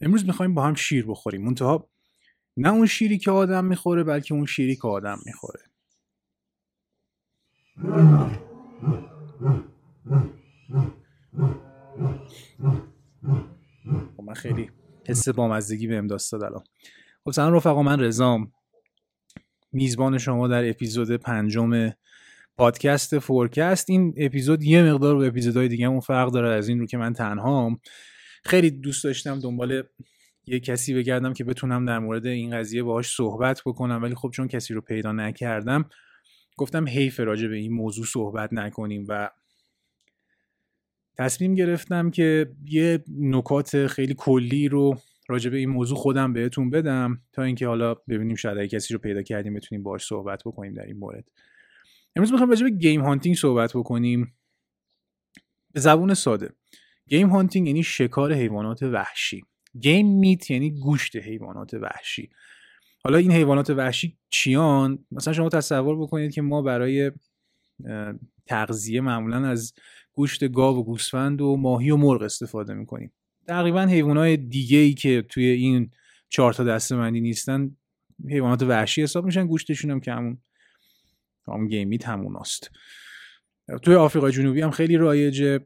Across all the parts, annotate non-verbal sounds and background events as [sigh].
امروز می‌خوایم با هم شیر بخوریم. منتها نه اون شیری که آدم می‌خوره بلکه اون شیری که آدم می‌خوره. خب من خیلی حس بامزدگی بهم داد الان خب سلام رفقا من رزام میزبان شما در اپیزود پنجم پادکست فورکست. این اپیزود یه مقدار با اپیزودهای دیگه اون فرق داره. از این رو که من تنهام. خیلی دوست داشتم دنبال یه کسی بگردم که بتونم در مورد این قضیه باهاش صحبت بکنم ولی خب چون کسی رو پیدا نکردم گفتم حیف راجع به این موضوع صحبت نکنیم و تصمیم گرفتم که یه نکات خیلی کلی رو راجع به این موضوع خودم بهتون بدم تا اینکه حالا ببینیم شاید اگه کسی رو پیدا کردیم بتونیم باهاش صحبت بکنیم در این مورد. امروز می‌خوایم راجع به گیم هانتینگ صحبت بکنیم. به زبون ساده. گیم هانتینگ یعنی شکار حیوانات وحشی. گیم میت یعنی گوشت حیوانات وحشی. حالا این حیوانات وحشی چیان؟ مثلا شما تصور بکنید که ما برای تغذیه معمولا از گوشت گاو و گوسفند و ماهی و مرغ استفاده می‌کنیم. تقریبا حیوانات دیگه ای که توی این چهار تا دسته مندی نیستن حیوانات وحشی حساب میشن گوشتشون هم که همون هم game meat هموناست. توی آفریقای جنوبی هم خیلی رایجه.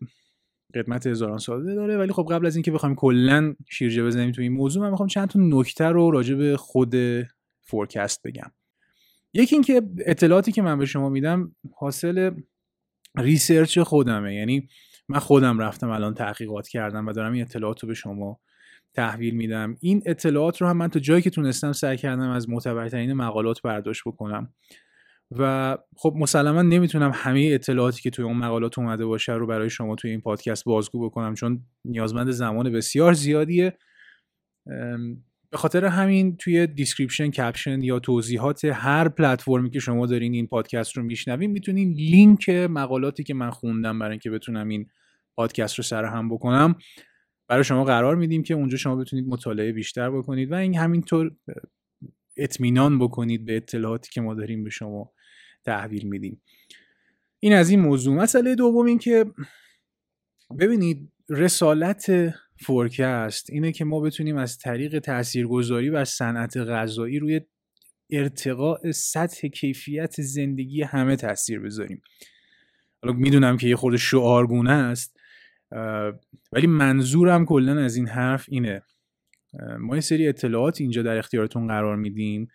قدمت هزاران ساله داره. ولی خب قبل از اینکه بخوایم کلا شیرجه بزنیم تو این موضوع من می‌خوام چند تا نکته رو راجع به خود فورکست بگم. یکی اینکه اطلاعاتی که من به شما میدم حاصل research خودمه. یعنی من خودم رفتم الان تحقیقات کردم و دارم این اطلاعات رو به شما تحویل میدم. این اطلاعات رو هم من تا جایی که تونستم سعی کردم از معتبرترین مقالات برداشت بکنم. و خب مسلما نمی‌تونم همه اطلاعاتی که توی اون مقالات اومده باشه رو برای شما توی این پادکست بازگو بکنم چون نیازمند زمان بسیار زیادیه. به خاطر همین توی description caption یا توضیحات هر پلتفرمی که شما دارین این پادکست رو میشنوین می‌تونین لینک مقالاتی که من خوندم برای اینکه بتونم این پادکست رو سرهم بکنم برای شما قرار میدیم که اونجا شما بتونید مطالعه بیشتر بکنید. و این همینطور اطمینان بکنید به اطلاعاتی که ما داریم به شما تحویل میدیم. این از این موضوع. مسئله دوم این که ببینید رسالت فورکست اینه که ما بتونیم از طریق تاثیرگذاری و صنعت غذایی روی ارتقاء سطح کیفیت زندگی همه تاثیر بذاریم. حالا می‌دونم که یه خورده شعارگونه است ولی منظورم کلا از این حرف اینه. ما یه سری اطلاعات اینجا در اختیارتون قرار میدیم.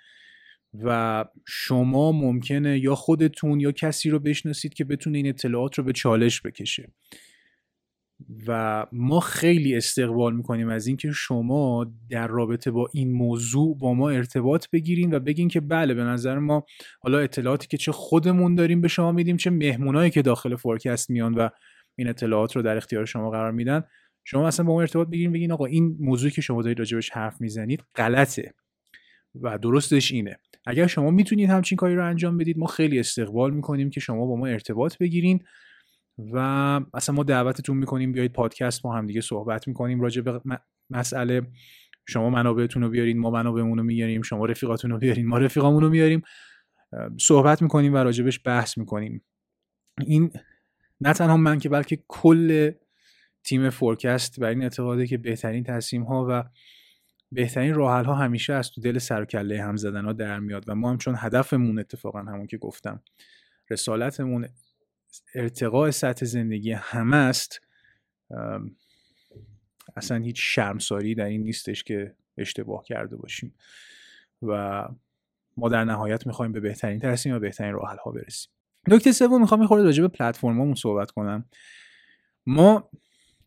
و شما ممکنه یا خودتون یا کسی رو بشناسید که بتونه این اطلاعات رو به چالش بکشه. و ما خیلی استقبال می‌کنیم از اینکه شما در رابطه با این موضوع با ما ارتباط بگیرین و بگین که بله به نظر ما حالا اطلاعاتی که چه خودمون داریم به شما میدیم چه مهمونایی که داخل فورکست میان و این اطلاعات رو در اختیار شما قرار میدن. شما اصلا با ما ارتباط بگیرین بگین آقا این موضوعی که شما دارید راجبش حرف می‌زنید غلطه و درستش اینه. اگر شما می‌تونید همچین کاری رو انجام بدید ما خیلی استقبال می‌کنیم که شما با ما ارتباط بگیرین و اصلا ما دعوتتون می‌کنیم بیایید پادکست با هم دیگه صحبت می‌کنیم. راجع به مسئله شما منابعتون رو بیارین ما منابعمون رو میاریم شما رفیقاتون رو بیارین ما رفیقامون رو میاریم صحبت می‌کنیم و راجبش بحث می‌کنیم. این نه تنها من که بلکه کل تیم فورکست بر این اعتقاده که بهترین تصمیم ها و بهترین راه ها همیشه از تو دل سر و کله هم زدن ها در میاد و ما هم چون هدفمون اتفاقا همون که گفتم رسالتمون ارتقاء سطح زندگی همه است اصلا هیچ شرمساری در این نیستش که اشتباه کرده باشیم و ما در نهایت می‌خوایم به بهترین تصمیم و بهترین راه ها برسیم. نکته سوم می‌خوام یه خورده راجع به پلتفرممون صحبت کنم. ما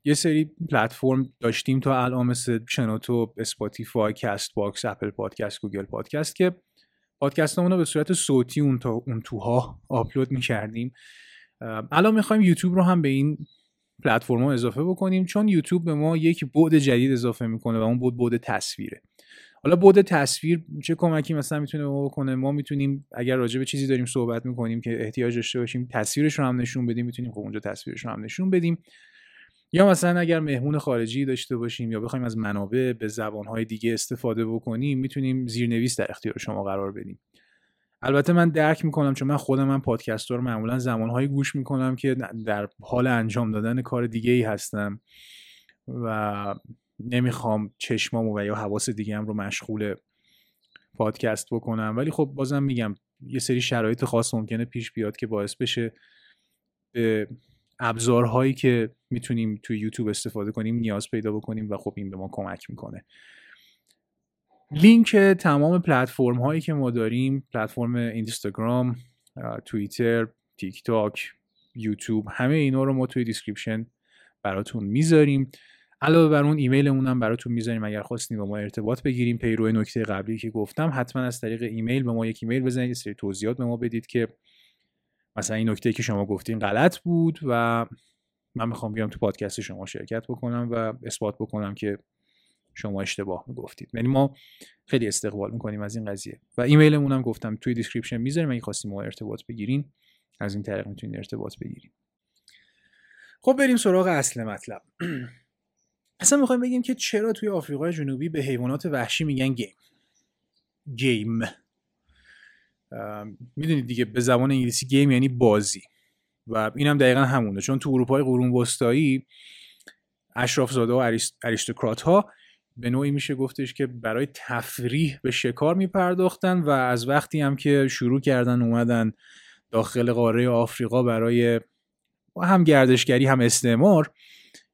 یه سری پلتفرم داشتیم تا الان مثل شنوتو اسپاتیفای کست باکس اپل پادکست گوگل پادکست که پادکست رو به صورت صوتی اون, تا اون توها آپلود می‌کردیم. الان می‌خوایم یوتیوب رو هم به این پلتفرم اضافه بکنیم چون یوتیوب به ما یک بعد جدید اضافه می‌کنه و اون بود بعد تصویره. حالا بعد تصویر چه کمکی مثلا می‌تونه ما بکنه؟ ما می‌تونیم اگر راجع به چیزی داریم صحبت می‌کنیم که احتیاج داشته باشیم تصویرش رو هم نشون بدیم می‌تونیم خب اونجا تصویرش رو هم نشون بدیم. یا مثلا اگر مهمون خارجی داشته باشیم یا بخوایم از منابع به زبانهای دیگه استفاده بکنیم می‌تونیم زیرنویس در اختیار شما قرار بدیم. البته من درک می‌کنم چون من خودم من پادکست رو معمولا زمانهایی گوش می‌کنم که در حال انجام دادن کار دیگه ای هستم و نمی‌خوام چشمامو و یا حواس دیگه رو مشغول پادکست بکنم. ولی خب بازم میگم یه سری شرایط خاص ممکنه پیش بیاد که باعث بشه به ابزارهایی که می‌تونیم توی یوتیوب استفاده کنیم نیاز پیدا بکنیم و خب این به ما کمک می‌کنه. لینک تمام پلتفرم هایی که ما داریم پلتفرم اینستاگرام توییتر تیک تاک یوتیوب همه اینا رو ما توی description براتون می‌ذاریم. علاوه بر اون ایمیلمون هم براتون می‌ذاریم اگر خواستین با ما ارتباط بگیرین. پیرو نکته قبلی که گفتم حتما از طریق ایمیل به ما یک ایمیل بزنید سری توضیحات به ما بدید که مثلا این نکته که شما گفتین غلط بود و من می‌خوام بیام تو پادکست شما شرکت بکنم و اثبات بکنم که شما اشتباه می‌گفتید. یعنی ما خیلی استقبال می‌کنیم از این قضیه. و ایمیلمون هم گفتم توی description می‌ذاریم. اگه خواستین با ما ارتباط بگیرین از این طریق می‌تونید ارتباط بگیرین خب بریم سراغ اصل مطلب. [clears throat] اصلا می‌خوایم بگیم که چرا توی آفریقای جنوبی به حیوانات وحشی میگن game؟ game. می‌دونید دیگه به زبان انگلیسی game یعنی بازی. و اینم دقیقا همونه. چون تو اروپای قرون وسطایی اشراف زاده و aristocrat ها به نوعی میشه گفتش که برای تفریح به شکار میپرداختن و از وقتی هم که شروع کردن اومدن داخل قاره آفریقا برای هم گردشگری هم استعمار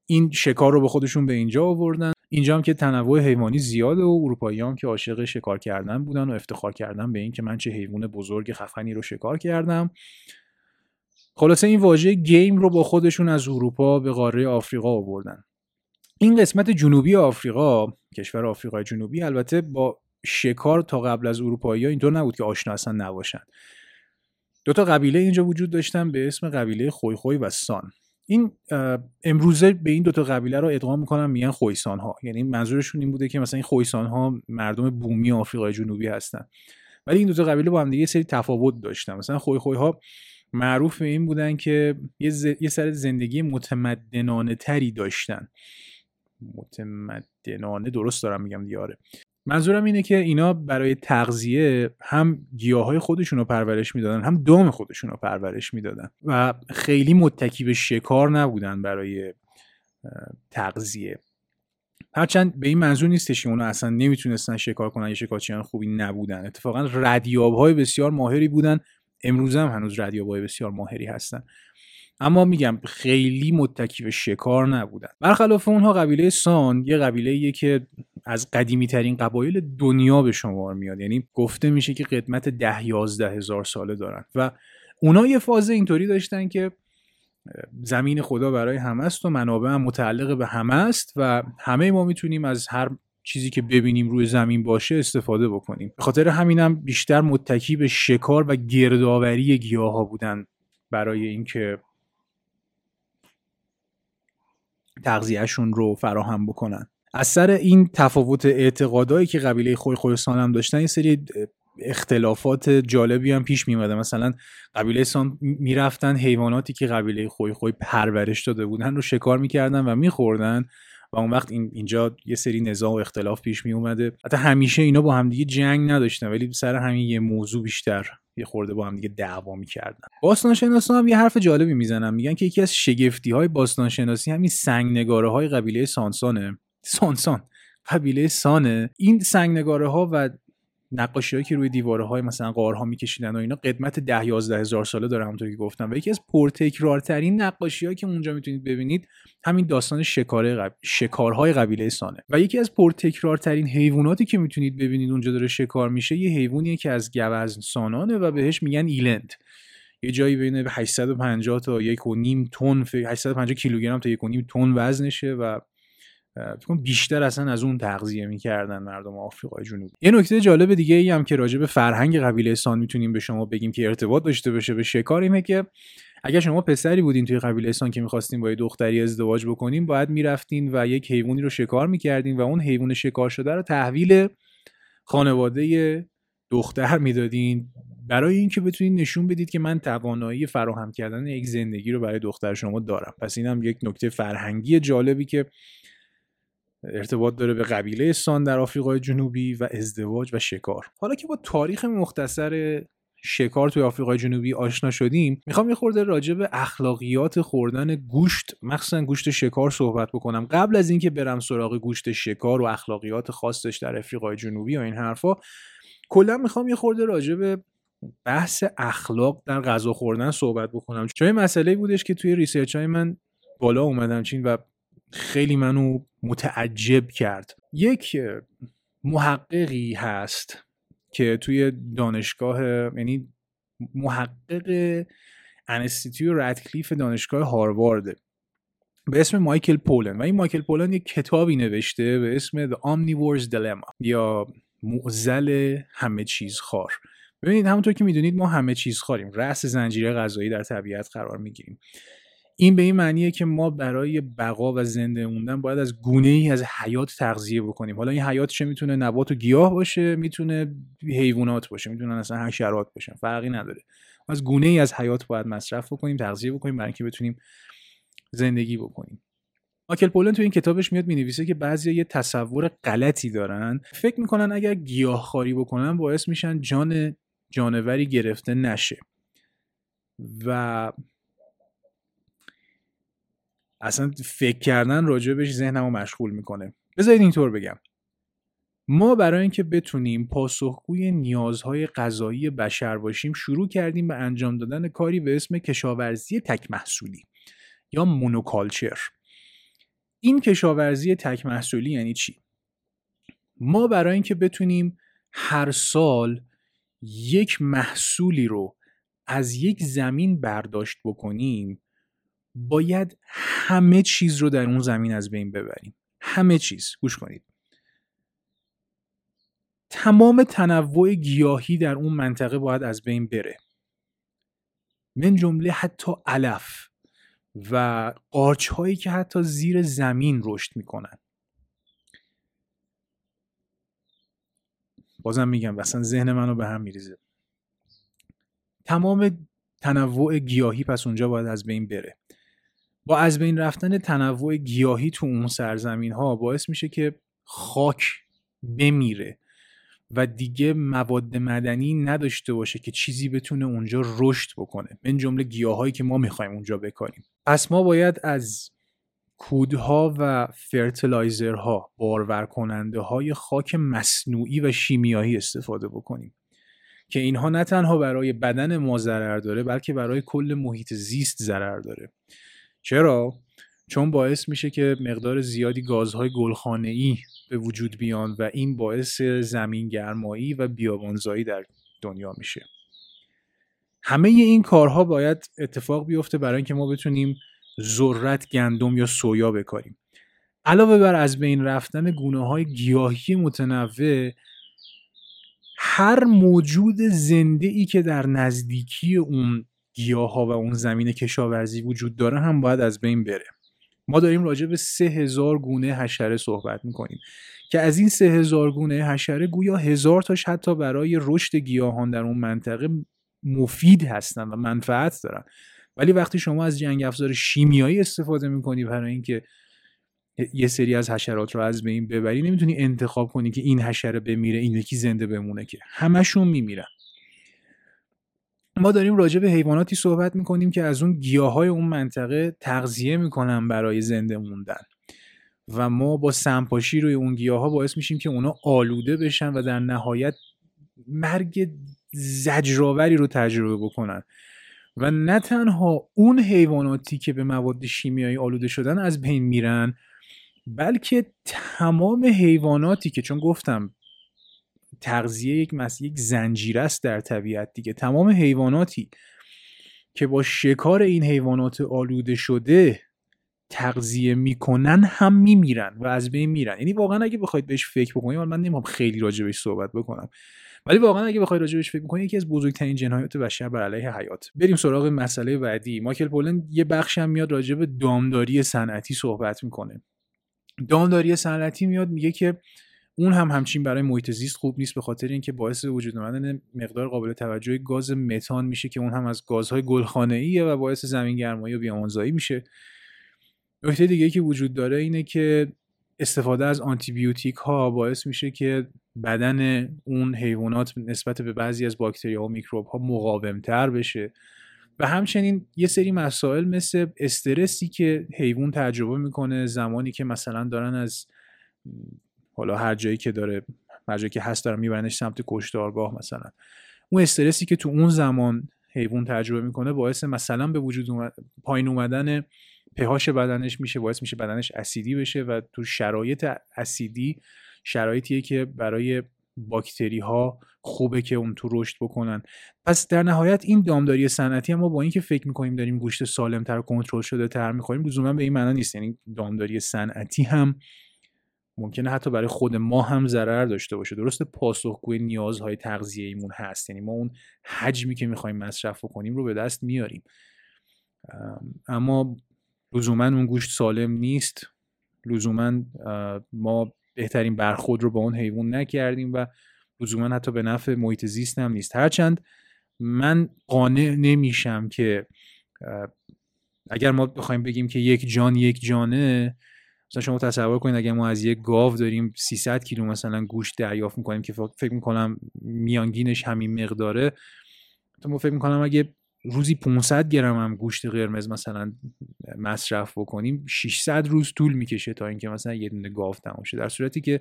این شکار رو به خودشون به اینجا آوردن. اینجا هم که تنوع حیوانی زیاده و اروپایی هم که عاشق شکار کردن بودن و افتخار کردن به اینکه من چه حیوان بزرگ خفنی رو شکار کردم. خلاصه این واژه گیم رو با خودشون از اروپا به قاره آفریقا آوردن. این قسمت جنوبی آفریقا کشور آفریقای جنوبی البته با شکار تا قبل از اروپایی ها اینطور نبود که آشنا اصلا نباشن. دو تا قبیله اینجا وجود داشتن به اسم قبیله خوی خوی و سان. این امروزه به این دوتا قبیله رو ادغام می‌کنن میگن خویسان ها یعنی منظورشون این بوده که مثلا این خویسان ها مردم بومی آفریقای جنوبی هستن. ولی این دوتا قبیله با هم دیگه سری تفاوت داشتن. مثلا خوی خوی ها معروف به این بودن که یه, ز... یه سر زندگی متمدنانه تری داشتن. متمدنانه درست دارم میگم دیاره منظورم اینه که اینا برای تغذیه هم گیاهای خودشون رو پرورش می‌دادن هم دام خودشون رو پرورش می‌دادن و خیلی متکی به شکار نبودن برای تغذیه. هرچند به این منظور نیستش که اونا اصلا نمی‌تونستن شکار کنن یا شکارچیان خوبی نبودن. اتفاقا ردیاب های بسیار ماهری بودن. امروز هم هنوز ردیاب های بسیار ماهری هستن. اما میگم خیلی متکی به شکار نبودن. برخلاف اونها قبیله سان یه قبیله که از قدیمی ترین قبایل دنیا به شمار میاد. یعنی گفته میشه که قدمت ده یازده هزار ساله دارن و اونا یه فاز اینطوری داشتن که زمین خدا برای همه است و منابع هم متعلق به همه است و همه ما می‌تونیم از هر چیزی که ببینیم روی زمین باشه استفاده بکنیم. به خاطر همینم بیشتر متکی به شکار و گردآوری گیاه ها بودن برای اینکه تغذیهشون رو فراهم بکنن. از سر این تفاوت اعتقادایی که قبیله خوی خویستان هم داشتن این سری اختلافات جالبی هم پیش میمده مثلا قبیله سان می‌رفتن حیواناتی که قبیله خوی خوی پرورش داده بودن رو شکار می‌کردن و میخوردن. و اون وقت این اینجا یه سری نزاع و اختلاف پیش می اومده. حتی همیشه اینا با همدیگه جنگ نداشتن ولی سر همین یه موضوع بیشتر یه خورده با هم دیگه دعوا می‌کردن باستانشناسا هم یه حرف جالبی می‌زنن میگن که یکی از شگفتی های باستانشناسی همین سنگ نگاره های قبیله سانسانه. سانسان. قبیله سانه. این سنگ نگاره ها و نقاشی که روی دیواره های مثلا قارها میکشیدن و اینا قدمت ده یازده هزار ساله داره همونطور که گفتم. و یکی از پرتکرارترین نقاشی که اونجا می‌تونید ببینید همین داستان شکاره قب... شکارهای قبیله سانه. و یکی از پرتکرارترین حیواناتی که می‌تونید ببینید اونجا داره شکار میشه یه حیوانیه که از گوزن سانانه و بهش میگن ایلند. یه جایی بین 850 تا یک و نیم تن 850 کیلوگرم تا یک و نیم تن وزنشه و بیشتر اصلا از اون تغذیه می‌کردن مردم آفریقای جنوبی. یه نکته جالب دیگه ای هم که راجع به فرهنگ قبیله سان می‌تونیم به شما بگیم که ارتباط داشته باشه به شکار اینه که اگر شما پسری بودین توی قبیله سان که می‌خواستین با یه دختری ازدواج بکنین باید می‌رفتین و یک حیوانی رو شکار می‌کردین و اون حیوان شکار شده رو تحویل خانواده دختر می‌دادین. برای اینکه بتونید نشون بدید که من توانایی فراهم کردن یک زندگی رو برای دختر شما دارم. پس اینم یک نکته فرهنگی جالبی که ارتباط داره به قبیله سان در آفریقای جنوبی و ازدواج و شکار. حالا که با تاریخ مختصر شکار توی آفریقای جنوبی آشنا شدیم می‌خوام یه خورده راجع به اخلاقیات خوردن گوشت مخصوصا گوشت شکار صحبت بکنم. قبل از اینکه برم سراغ گوشت شکار و اخلاقیات خاصش در آفریقای جنوبی و این حرفا کلا می‌خوام یه خورده راجع به بحث اخلاق در غذا خوردن صحبت بکنم. چون مسئله بودش که توی research های من بالا اومد همچین و خیلی منو متعجب کرد. یک محققی هست که توی دانشگاه یعنی محقق انستیتیو ردکلیف دانشگاه هاروارد به اسم مایکل پولن. و این مایکل پولن یک کتابی نوشته به اسم The Omnivore's Dilemma یا معزل همه چیز خار ببینید همونطور که می‌دونید ما همه چیز خاریم. رأس زنجیره غذایی در طبیعت قرار می‌گیریم. این به این معنیه که ما برای بقا و زنده موندن باید از گونه ای از حیات تغذیه بکنیم. حالا این حیات چه می‌تونه نبات و گیاه باشه می‌تونه حیوانات باشه می‌تونن اصلا حشرات باشن فرقی نداره. از گونه ای از حیات باید مصرف بکنیم تغذیه بکنیم برای اینکه بتونیم زندگی بکنیم. ماکل پولن تو این کتابش میاد می‌نویسه که بعضی یه تصور غلطی دارن. فکر می‌کنن اگر گیاهخواری بکنن باعث میشن جان جانوری گرفته نشه. و اصلا فکر کردن راجع بهش ذهنمو مشغول می‌کنه. بذارید اینطور بگم. ما برای اینکه بتونیم پاسخگوی نیازهای غذایی بشر باشیم شروع کردیم به انجام دادن کاری به اسم کشاورزی تک محصولی یا مونوکالچر. این کشاورزی تک محصولی یعنی چی؟ ما برای اینکه بتونیم هر سال یک محصولی رو از یک زمین برداشت بکنیم باید همه چیز رو در اون زمین از بین ببریم. همه چیز. گوش کنید. تمام تنوع گیاهی در اون منطقه باید از بین بره. من جمله حتی علف و قارچ هایی که حتی زیر زمین رشد می‌کنن. بازم میگم اصلا ذهن منو به هم میریزه. تمام تنوع گیاهی پس اونجا باید از بین بره. با از بین رفتن تنوع گیاهی تو اون سرزمین ها باعث میشه که خاک بمیره و دیگه مواد مدنی نداشته باشه که چیزی بتونه اونجا رشد بکنه من جمله گیاهایی که ما می‌خوایم اونجا بکاریم پس ما باید از کودها و فرتلایزرها بارور کننده های خاک مصنوعی و شیمیایی استفاده بکنیم که اینها نه تنها برای بدن ما ضرر داره بلکه برای کل محیط زیست ضرر داره. چرا؟ چون باعث میشه که مقدار زیادی گازهای گلخانه ای به وجود بیان و این باعث زمین گرمایی و بیابانزایی در دنیا میشه. همه این کارها باید اتفاق بیفته برای اینکه ما بتونیم ذرت گندم یا سویا بکاریم. علاوه بر از بین رفتن گونه های گیاهی متنوع هر موجود زنده ای که در نزدیکی اون گیاه ها و اون زمین کشاورزی وجود داره هم باید از بین بره. ما داریم راجع به سه هزار گونه حشره صحبت می‌کنیم که از این سه هزار گونه حشره گویا هزار تاش حتی برای رشد گیاهان در اون منطقه مفید هستن و منفعت دارن. ولی وقتی شما از جنگ افزار شیمیایی استفاده می‌کنی برای اینکه یه سری از حشرات رو از بین ببری نمی‌تونی انتخاب کنی که این حشره بمیره این یکی زنده بمونه که. همشون میمیرن. ما داریم راجع به حیواناتی صحبت می‌کنیم که از اون گیاه های اون منطقه تغذیه می‌کنن برای زنده موندن. و ما با سمپاشی روی اون گیاه ها باعث میشیم که اونا آلوده بشن و در نهایت مرگ زجرآوری رو تجربه بکنن. و نه تنها اون حیواناتی که به مواد شیمیایی آلوده شدن از بین میرن بلکه تمام حیواناتی که چون گفتم تغذیه یک مس یک زنجیره است در طبیعت دیگه. تمام حیواناتی که با شکار این حیوانات آلوده شده تغذیه می‌کنن هم میمیرن و از بین میرن. یعنی واقعا اگه بخواید بهش فکر بکنید من نمی‌خوام خیلی راجع بهش صحبت بکنم ولی واقعا اگه بخواید راجع بهش فکر بکنید یکی از بزرگترین جنایات بشر بر علیه حیات. بریم سراغ مسئله بعدی. مایکل پولن یه بخش هم میاد راجع به دامداری صنعتی صحبت می‌کنه. دامداری صنعتی میاد میگه که اون هم همچین برای محیط زیست خوب نیست به خاطر اینکه باعث وجود آمدن مقدار قابل توجه گاز متان میشه که اون هم از گازهای گلخانه ایه و باعث زمین گرمایی و بیامانزایی میشه. نکته دیگه که وجود داره اینه که استفاده از آنتیبیوتیک ها باعث میشه که بدن اون حیوانات نسبت به بعضی از باکتری ها و میکروب ها مقاومتر بشه. و همچنین یه سری مسائل مثل استرسی که حیوان تجربه می‌کنه زمانی که مثلا دارن از حالا هر جایی که داره هر جایی که هست دارن میبرنش سمت کشتارگاه مثلا. اون استرسی که تو اون زمان حیوان تجربه می‌کنه باعث مثلا به وجود پایین اومدن پهاش بدنش میشه باعث میشه بدنش اسیدی بشه و تو شرایط اسیدی شرایطیه که برای باکتری ها خوبه که اون تو رشد بکنن. پس در نهایت این دامداری صنعتی ما با اینکه فکر می‌کنیم داریم گوشت سالمتر و کنترل شده تر می‌خوریم لزوما به این معنا نیست. یعنی دامداری صنعتی هم ممکنه حتی برای خود ما هم ضرر داشته باشه. درست پاسخگوی نیازهای تغذیه ایمون هست. یعنی ما اون حجمی که می‌خوایم مصرف کنیم رو به دست میاریم. اما لزوما اون گوشت سالم نیست. لزوما ما بهترین برخود رو با اون حیوان نکردیم و لزوما حتی به نفع محیط زیست هم نیست. هرچند من قانع نمیشم که اگر ما بخوایم بگیم که یک جان یک جانه مثلا شما تصور کنید اگر ما از یک گاو داریم 300 کیلو مثلا گوشت دریافت می‌کنیم که فکر می‌کنم میانگینش همین مقداره تو ما فکر می‌کنم اگه روزی 500 گرم هم گوشت قرمز مثلا مصرف بکنیم 600 روز طول می‌کشه تا اینکه مثلا یه دونه گاو تمام شه. در صورتی که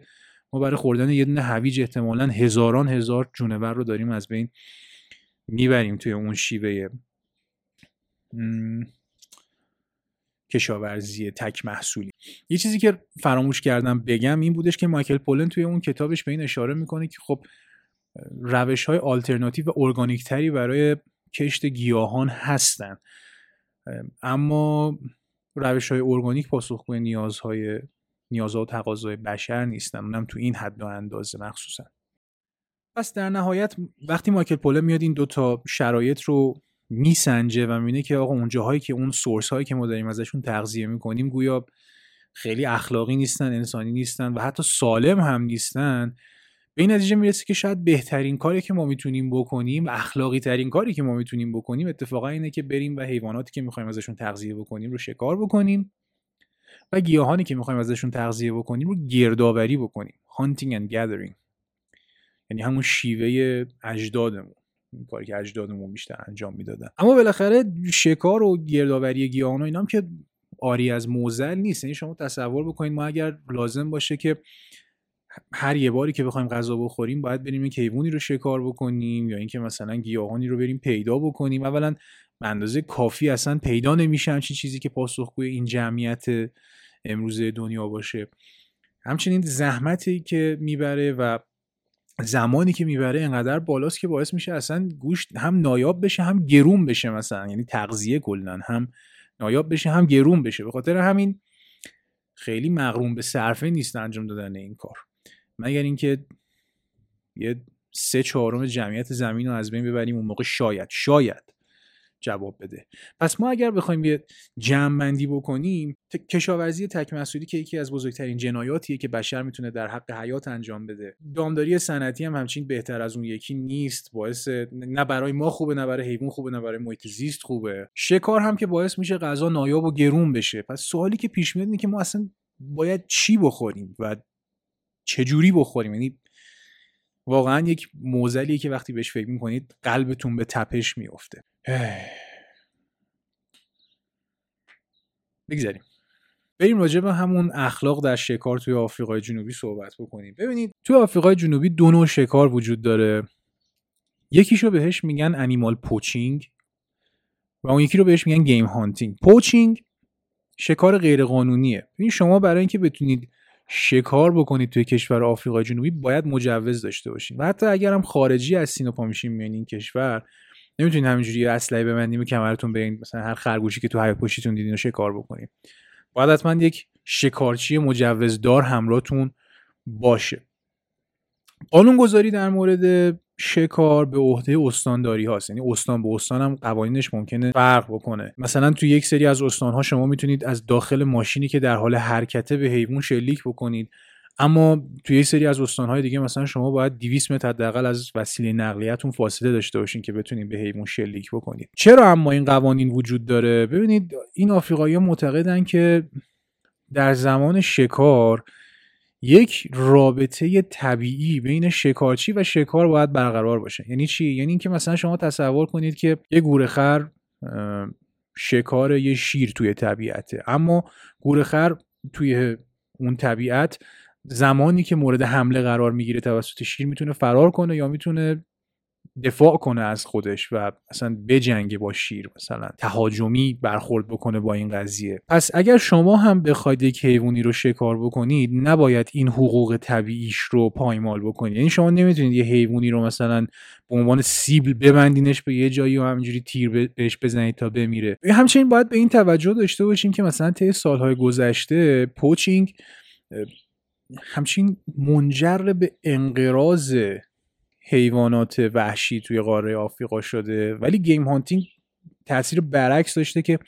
ما برای خوردن یه دونه هویج احتمالا هزاران هزار جونور رو داریم از بین می‌بریم توی اون شیوه. کشاورزی تک محصولی. یه چیزی که فراموش کردم بگم این بودش که مایکل پولن توی اون کتابش به این اشاره می‌کنه که خب روش های آلترناتیو و ارگانیک تری برای کشت گیاهان هستن. اما روش های ارگانیک پاسخگوی نیازهای نیازها و تقاضای بشر نیستن. اونم تو این حد و اندازه مخصوصا. پس در نهایت وقتی مایکل پوله میاد این دوتا شرایط رو میسنجه و می‌بینه که آقا اون جاهایی که اون سورس هایی که ما داریم ازشون تغذیه می‌کنیم گویا خیلی اخلاقی نیستن انسانی نیستن و حتی سالم هم نیستن. به این نتیجه می‌رسه که شاید بهترین کاری که ما می‌تونیم بکنیم اخلاقی ترین کاری که ما می‌تونیم بکنیم اتفاقا اینه که بریم و حیواناتی که می‌خوایم ازشون تغذیه بکنیم رو شکار بکنیم و گیاهانی که می‌خوایم ازشون تغذیه بکنیم رو گردآوری بکنیم. Hunting and gathering. یعنی همون شیوه اجدادمون. کاری که اجدادمون بیشتر انجام می‌دادن. اما بالاخره شکار و گردآوری گیاهان و اینا هم که آری از موزل نیست. یعنی شما تصور بکنید ما اگر لازم باشه که هر یه باری که بخوایم غذا بخوریم باید بریم یک حیوانی رو شکار بکنیم یا اینکه مثلا گیاهانی رو بریم پیدا بکنیم. اولا به اندازه کافی اصلا پیدا نمیشه چیزی که پاسخگوی این جمعیت امروز دنیا باشه. همچنین زحمتی که می‌بره و زمانی که می‌بره انقدر بالاست که باعث میشه اصلا گوشت هم نایاب بشه هم گرون بشه مثلا. یعنی تغذیه کلا هم نایاب بشه هم گرون بشه. به خاطر همین خیلی مغروم به صرفه نیست انجام دادن این کار. مگر اینکه یه سه چهارم جمعیت زمین رو از بین ببریم اون موقع شاید شاید جواب بده. پس ما اگر بخوایم یه جمع بندی بکنیم کشاورزی تک مسئولی که یکی از بزرگترین جنایاتیه که بشر می‌تونه در حق حیات انجام بده. دامداری صنعتی هم همچین بهتر از اون یکی نیست. باعث نه برای ما خوبه نه برای حیوان خوبه نه برای محیط زیست خوبه. شکار هم که باعث میشه غذا نایاب و گرون بشه. پس سوالی که پیش میاد اینه که ما اصلا باید چی بخوریم و چجوری بخوریم؟ یعنی واقعا یک موزلیه که وقتی بهش فکر می‌کنید قلبتون به تپش میفته بگذاریم. بریم راجع به همون اخلاق در شکار توی آفریقای جنوبی صحبت بکنیم. ببینید توی آفریقای جنوبی دو نوع شکار وجود داره. یکیشو بهش میگن انیمال پوچینگ و اون یکی رو بهش میگن game hunting. poaching شکار غیرقانونیه. ببین شما برای اینکه بتونید شکار بکنید توی کشور آفریقای جنوبی باید مجوز داشته باشین. و حتی اگر هم خارجی هستین و پا میشین میان این کشور نمی‌تونید همینجوری اسلحه ببندین به کمرتون برین مثلا هر خرگوشی که تو حیاط پشتیتون دیدین رو شکار بکنید باید حتما یک شکارچی مجوزدار همراهتون باشه. گذاری در مورد شکار به عهده استانداری هاست. یعنی استان به استان هم قوانینش ممکنه فرق بکنه. مثلا تو یک سری از استان ها شما می‌تونید از داخل ماشینی که در حال حرکته به حیوان شلیک بکنید. اما توی یک سری از استانهای دیگه مثلا شما باید 200 متر حداقل از وسیله نقلیتون فاصله داشته باشین که بتونید به حیوان شلیک بکنید چرا اما این قوانین وجود داره؟ ببینید این آفریقایی‌ها معتقدن که در زمان شکار یک رابطه طبیعی بین شکارچی و شکار باید برقرار باشه. یعنی چی؟ یعنی اینکه مثلا شما تصور کنید که یه گورخر شکار یه شیر توی طبیعته. اما گورخر توی اون طبیعت زمانی که مورد حمله قرار می‌گیره توسط شیر می‌تونه فرار کنه یا می‌تونه دفاع کنه از خودش و مثلا بجنگه با شیر مثلا. تهاجمی برخورد بکنه با این قضیه. پس اگر شما هم بخواید یک حیوانی رو شکار بکنید نباید این حقوق طبیعیش رو پایمال بکنید. یعنی شما نمی‌تونید یه حیوانی رو مثلا به عنوان سیبل ببندینش به یه جایی و همینجوری تیر بهش بزنید تا بمیره. همچنین باید به این توجه داشته باشیم که مثلا طی سالهای گذشته پوچینگ همچین منجر به انقراض حیوانات وحشی توی قاره آفریقا شده. ولی گیم هانتینگ تاثیر برعکس داشته که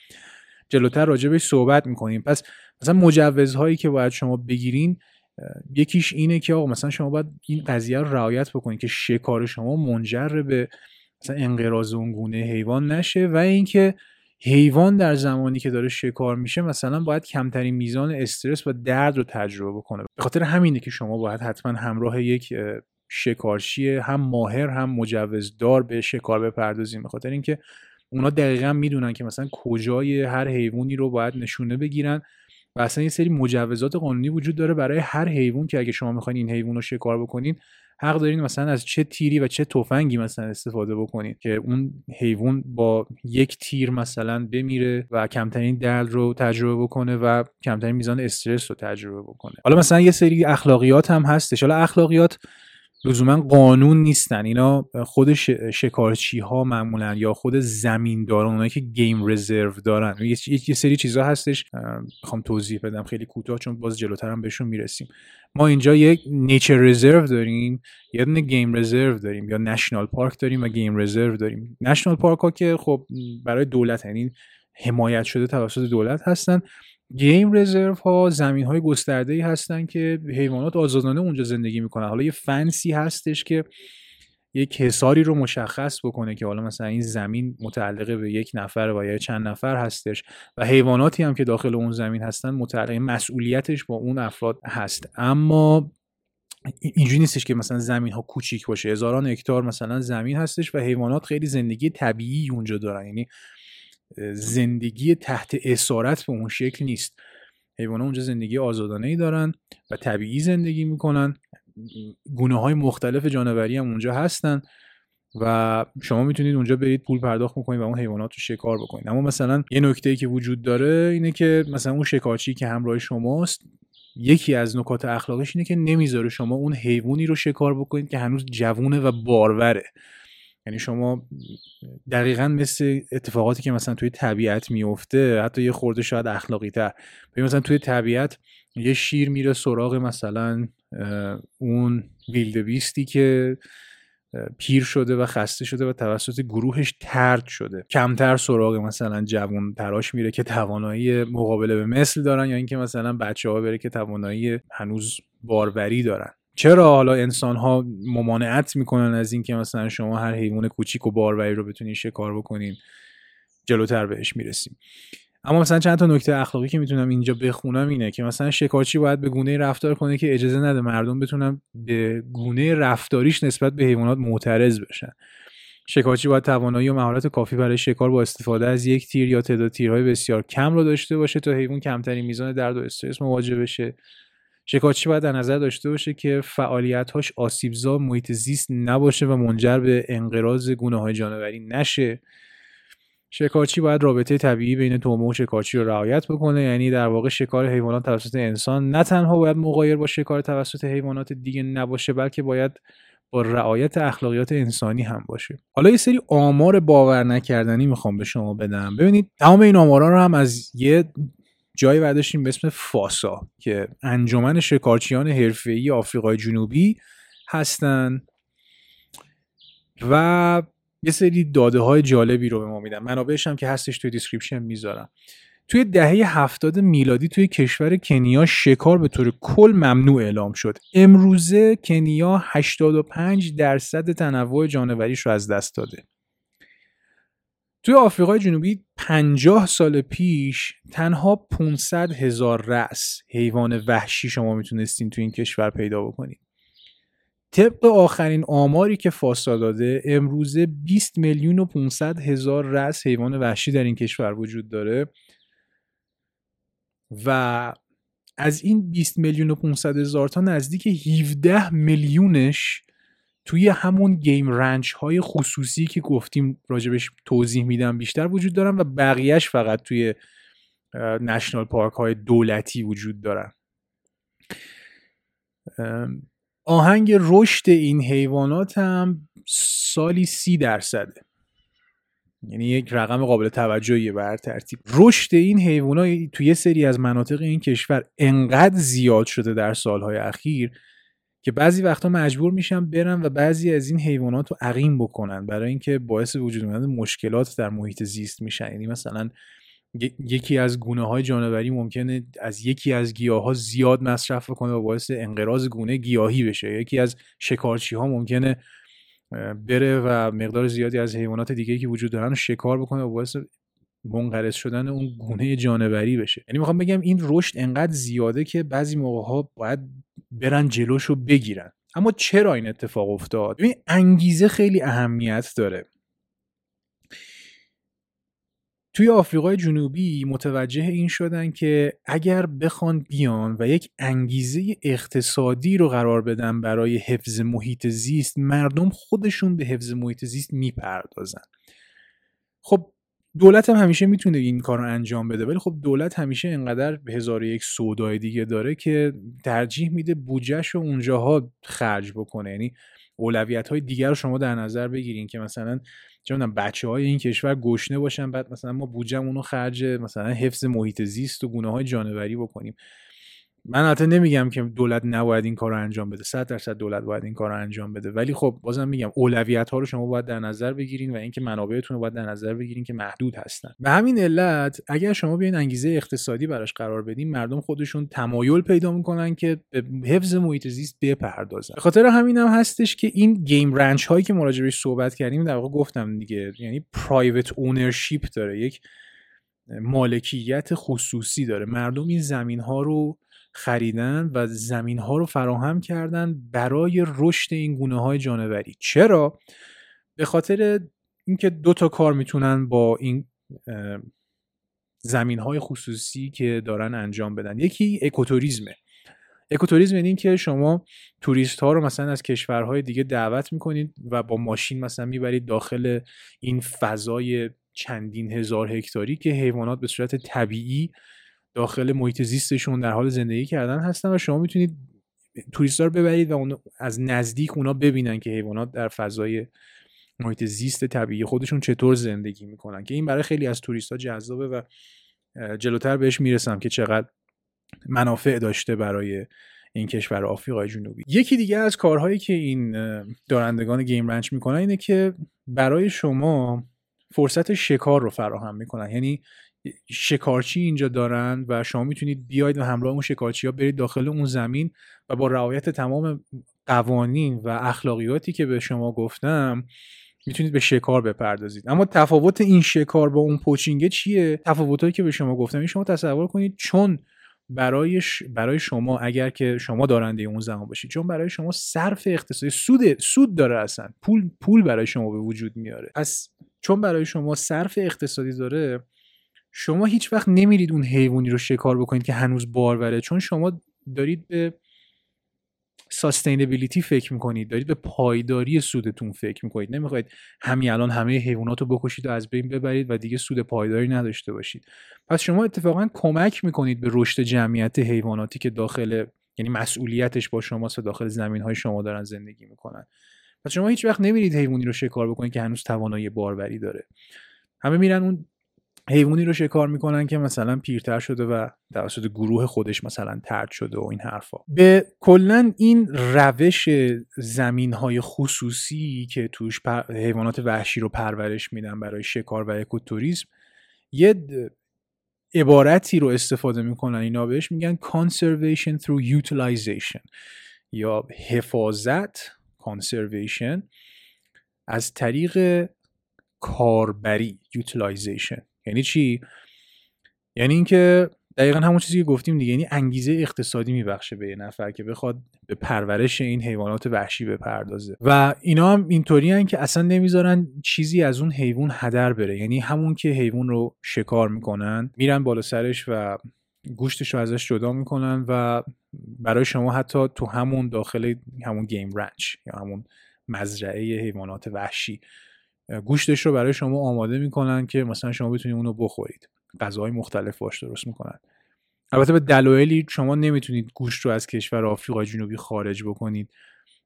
جلوتر راجبش صحبت می‌کنیم. پس مثلا مجوزهایی که باید شما بگیرین یکیش اینه که آقا مثلا شما باید این قضیه رو رعایت بکنید که شکار شما منجر به مثلا انقراض اون گونه حیوان نشه و اینکه حیوان در زمانی که داره شکار میشه مثلا باید کمترین میزان استرس و درد رو تجربه بکنه. به خاطر همینه که شما باید حتما همراه یک شکارچی هم ماهر هم مجوزدار به شکار بپردازیم. به خاطر اینکه اونا دقیقا می‌دونن که مثلا کجای هر حیوانی رو باید نشونه بگیرن و اصلا یه سری مجوزات قانونی وجود داره برای هر حیوان که اگه شما می‌خواین این حیوان رو شکار بکنین حق دارین مثلا از چه تیری و چه تفنگی مثلا استفاده بکنید که اون حیوان با یک تیر مثلا بمیره و کمترین درد رو تجربه بکنه و کمترین میزان استرس رو تجربه بکنه. حالا مثلا یه سری اخلاقیات هم هستش. حالا اخلاقیات لزوما قانون نیستن. اینا خود شکارچی ها معمولا یا خود زمین دارن اونایی که game reserve دارن. یه سری چیزها هستش. می‌خوام توضیح بدم خیلی کوتاه چون باز جلوتر هم بهشون می‌رسیم. ما اینجا یک nature reserve داریم یه دونه game reserve داریم یا national park داریم و game reserve داریم. national park ها که خب برای دولت یعنی حمایت شده توسط دولت هستن. game reserve ها زمین های گسترده ای هستن که حیوانات آزادانه اونجا زندگی می‌کنن. حالا یه فنسی هستش که یک حساری رو مشخص بکنه که حالا مثلا این زمین متعلقه به یک نفر و یا چند نفر هستش و حیواناتی هم که داخل اون زمین هستن متعلق مسئولیتش با اون افراد هست. اما اینجوری نیستش که مثلا زمین ها کوچیک باشه. هزاران هکتار مثلا زمین هستش و حیوانات خیلی زندگی طبیعی اونجا دارن. یعنی زندگی تحت اسارت به اون شکل نیست. حیوانات اونجا زندگی آزادانه ای دارن و طبیعی زندگی می‌کنن. گونه های مختلف جانوری هم اونجا هستن و شما می‌تونید اونجا برید پول پرداخت بکنید و اون حیوانات رو شکار بکنید. اما مثلا یه نکته ای که وجود داره اینه که مثلا اون شکارچی که همراه شماست یکی از نکات اخلاقش اینه که نمی‌ذاره شما اون حیوانی رو شکار بکنید که هنوز جوونه و باروره یعنی شما دقیقا مثل اتفاقاتی که مثلا توی طبیعت میفته حتی یه خورده شاید اخلاقی تر مثلا توی طبیعت یه شیر میره سراغ مثلا اون بیستی که پیر شده و خسته شده و توسط گروهش ترد شده. کمتر سراغ مثلا جوان تراش میره که توانایی مقابله به مثل دارن یا اینکه مثلا بچه ها بره که توانایی هنوز باروری دارن. چرا حالا انسان ها ممانعت می‌کنن از اینکه مثلا شما هر حیوان کوچیک و باروری رو بتونین شکار بکنین؟ جلوتر بهش می‌رسیم. اما مثلا چند تا نکته اخلاقی که می‌تونم اینجا بخونم اینه که مثلا شکارچی باید به گونه رفتار کنه که اجازه نده مردم بتونن به گونه رفتاریش نسبت به حیوانات معترض بشن. شکارچی باید توانایی و مهارت کافی برای شکار با استفاده از یک تیر یا تعداد تیرهای بسیار کم رو داشته باشه تا حیوان کمترین میزان درد و استرس مواجه بشه. شکارچی باید در نظر داشته باشه که فعالیت‌هاش آسیبزا محیط زیست نباشه و منجر به انقراض گونه های جانوری نشه. شکارچی باید رابطه طبیعی بین تومه و شکارچی رو رعایت بکنه. یعنی در واقع شکار حیوانات توسط انسان نه تنها باید مغایر با شکار توسط حیوانات دیگه نباشه بلکه باید با رعایت اخلاقیات انسانی هم باشه. حالا یه سری آمار باور نکردنی می‌خوام به شما بدم. ببینید تمام این آمارا رو هم از یه جایی برداشتیم به اسم فاسا که انجمن شکارچیان حرفه‌ای آفریقای جنوبی هستن. و یه سری داده های جالبی رو به ما میدن. منابعش هم که هستش توی description می‌ذارم. توی دهه هفتاد میلادی توی کشور کنیا شکار به طور کل ممنوع اعلام شد. امروزه کنیا 85 درصد تنوع جانوریش رو از دست داده. توی آفریقای جنوبی 50 سال پیش تنها 500 هزار رأس حیوان وحشی شما می‌تونستین تو این کشور پیدا بکنید طبق آخرین آماری که فاسا داده امروزه 20 میلیون و 500 هزار رأس حیوان وحشی در این کشور وجود داره و از این 20 میلیون و 500 هزار تا نزدیک 17 میلیونش توی همون گیم رنچ های خصوصی که گفتیم راجبش توضیح میدم بیشتر وجود دارن و بقیهش فقط توی نشنال پارک های دولتی وجود دارن. آهنگ رشد این حیوانات هم سالی سی درصده. یعنی یک رقم قابل توجهیه بر ترتیب. رشد این حیوانات توی سری از مناطق این کشور انقدر زیاد شده در سالهای اخیر که بعضی وقتا مجبور میشن برن و بعضی از این حیوانات رو عقیم بکنن برای اینکه باعث وجود اومدن مشکلات در محیط زیست میشن. یعنی مثلا یکی از گونه های جانوری ممکنه از یکی از گیاه ها زیاد مصرف کنه و باعث انقراض گونه گیاهی بشه. یکی از شکارچی ها ممکنه بره و مقدار زیادی از حیوانات دیگه که وجود دارن رو شکار بکنه و باعث منقرض شدن اون گونه جانوری بشه. یعنی می‌خوام بگم این رشد انقدر زیاده که بعضی موقع ها باید برن جلوشو بگیرن. اما چرا این اتفاق افتاد؟ ببین انگیزه خیلی اهمیت داره. توی آفریقای جنوبی متوجه این شدن که اگر بخوان بیان و یک انگیزه اقتصادی رو قرار بدن برای حفظ محیط زیست مردم خودشون به حفظ محیط زیست می‌پردازن. خب دولت هم همیشه می‌تونه این کار رو انجام بده ولی خب دولت همیشه انقدر هزار یک سودای دیگه داره که ترجیح میده بودجهش رو اونجاها خرج بکنه. یعنی اولویت های دیگر رو شما در نظر بگیرین که مثلا چه بچه های این کشور گشنه باشن بعد مثلا ما بودجهمون رو خرج مثلا حفظ محیط زیست و گونه های جانوری بکنیم. من البته نمیگم که دولت نباید این کار رو انجام بده. 100 درصد دولت باید این کار رو انجام بده. ولی خب بازم میگم اولویت ها رو شما باید در نظر بگیرین و اینکه منابعتون رو باید در نظر بگیرین که محدود هستن. به همین علت اگر شما بیاین انگیزه اقتصادی براش قرار بدین مردم خودشون تمایل پیدا می‌کنن که به حفظ محیط زیست بپردازن. به خاطر همین هم هستش که این گیم رنچ هایی که مراجعش صحبت کردیم در واقع گفتم دیگه یعنی پرایوت اونرشیپ داره. یک مالکیت خصوصی داره. مردم این زمین ها رو خریدن و زمین ها رو فراهم کردن برای رشد این گونه های جانوری. چرا؟ به خاطر اینکه دو تا کار می‌تونن با این زمین های خصوصی که دارن انجام بدن. یکی اکوتوریزمه. اکوتوریزم یعنی اینکه شما توریست ها رو مثلا از کشورهای دیگه دعوت می‌کنید و با ماشین مثلا می‌برید داخل این فضای چندین هزار هکتاری که حیوانات به صورت طبیعی داخل محیط زیستشون در حال زندگی کردن هستن و شما می‌تونید توریست رو ببرید و اون از نزدیک اونا ببینن که حیوانات در فضای محیط زیست طبیعی خودشون چطور زندگی می‌کنن که این برای خیلی از توریست ها جذابه و جلوتر بهش می‌رسم که چقدر منافع داشته برای این کشور آفریقای جنوبی. یکی دیگه از کارهایی که این دارندگان گیم رنچ می‌کنن اینه که برای شما فرصت شکار رو فراهم می‌کنن. یعنی شکارچی اینجا دارن و شما می‌تونید بیاید و همراه اون شکارچی ها برید داخل اون زمین و با رعایت تمام قوانین و اخلاقیاتی که به شما گفتم می‌تونید به شکار بپردازید. اما تفاوت این شکار با اون پوچینگه چیه؟ تفاوتایی که به شما گفتم. این شما تصور کنید چون برای برای شما اگر که شما دارنده اون زمان باشید چون برای شما صرف اقتصادی سود سود داره اصلا. پول پول برای شما به وجود میاره. پس چون برای شما صرف اقتصادی داره شما هیچ وقت نمیرید اون حیوانی رو شکار بکنید که هنوز باروره چون شما دارید به ساستینبیلیتی فکر می‌کنید دارید به پایداری سودتون فکر می‌کنید. نمی‌خواید همین الان همه حیوانات رو بکشید و از بین ببرید و دیگه سود پایداری نداشته باشید. پس شما اتفاقا کمک می‌کنید به رشد جمعیت حیواناتی که داخل یعنی مسئولیتش با شماست داخل زمین های شما دارن زندگی می‌کنن. پس شما هیچ وقت نمیرید حیوانی رو شکار بکنید که هنوز توانایی باروری داره. همه میرن اون حیوانی رو شکار می‌کنن که مثلا پیرتر شده و توسط گروه خودش مثلا ترد شده و این حرفا. به کلا این روش زمین های خصوصی که توش حیوانات وحشی رو پرورش میدن برای شکار و اکوتوریسم یه عبارتی رو استفاده می‌کنن. اینا بهش میگن conservation through utilization یا حفاظت conservation از طریق کاربری utilization یعنی چی؟ یعنی اینکه دقیقا همون چیزی که گفتیم دیگه یعنی انگیزه اقتصادی میبخشه به یه نفر که بخواد به پرورش این حیوانات وحشی بپردازه. و اینا هم اینطوری که اصلا نمی‌ذارن چیزی از اون حیوان هدر بره. یعنی همون که حیوان رو شکار می‌کنن میرن بالا سرش و گوشتش رو ازش جدا می‌کنن و برای شما حتی تو همون داخل همون گیم رنچ یا همون مزرعه حیوانات وحشی گوشتش رو برای شما آماده می‌کنن که مثلا شما بتونید اونو بخورید. غذاهای مختلف باش درست می‌کنن. البته به دلایلی شما نمی‌تونید گوشت رو از کشور آفریقای جنوبی خارج بکنید.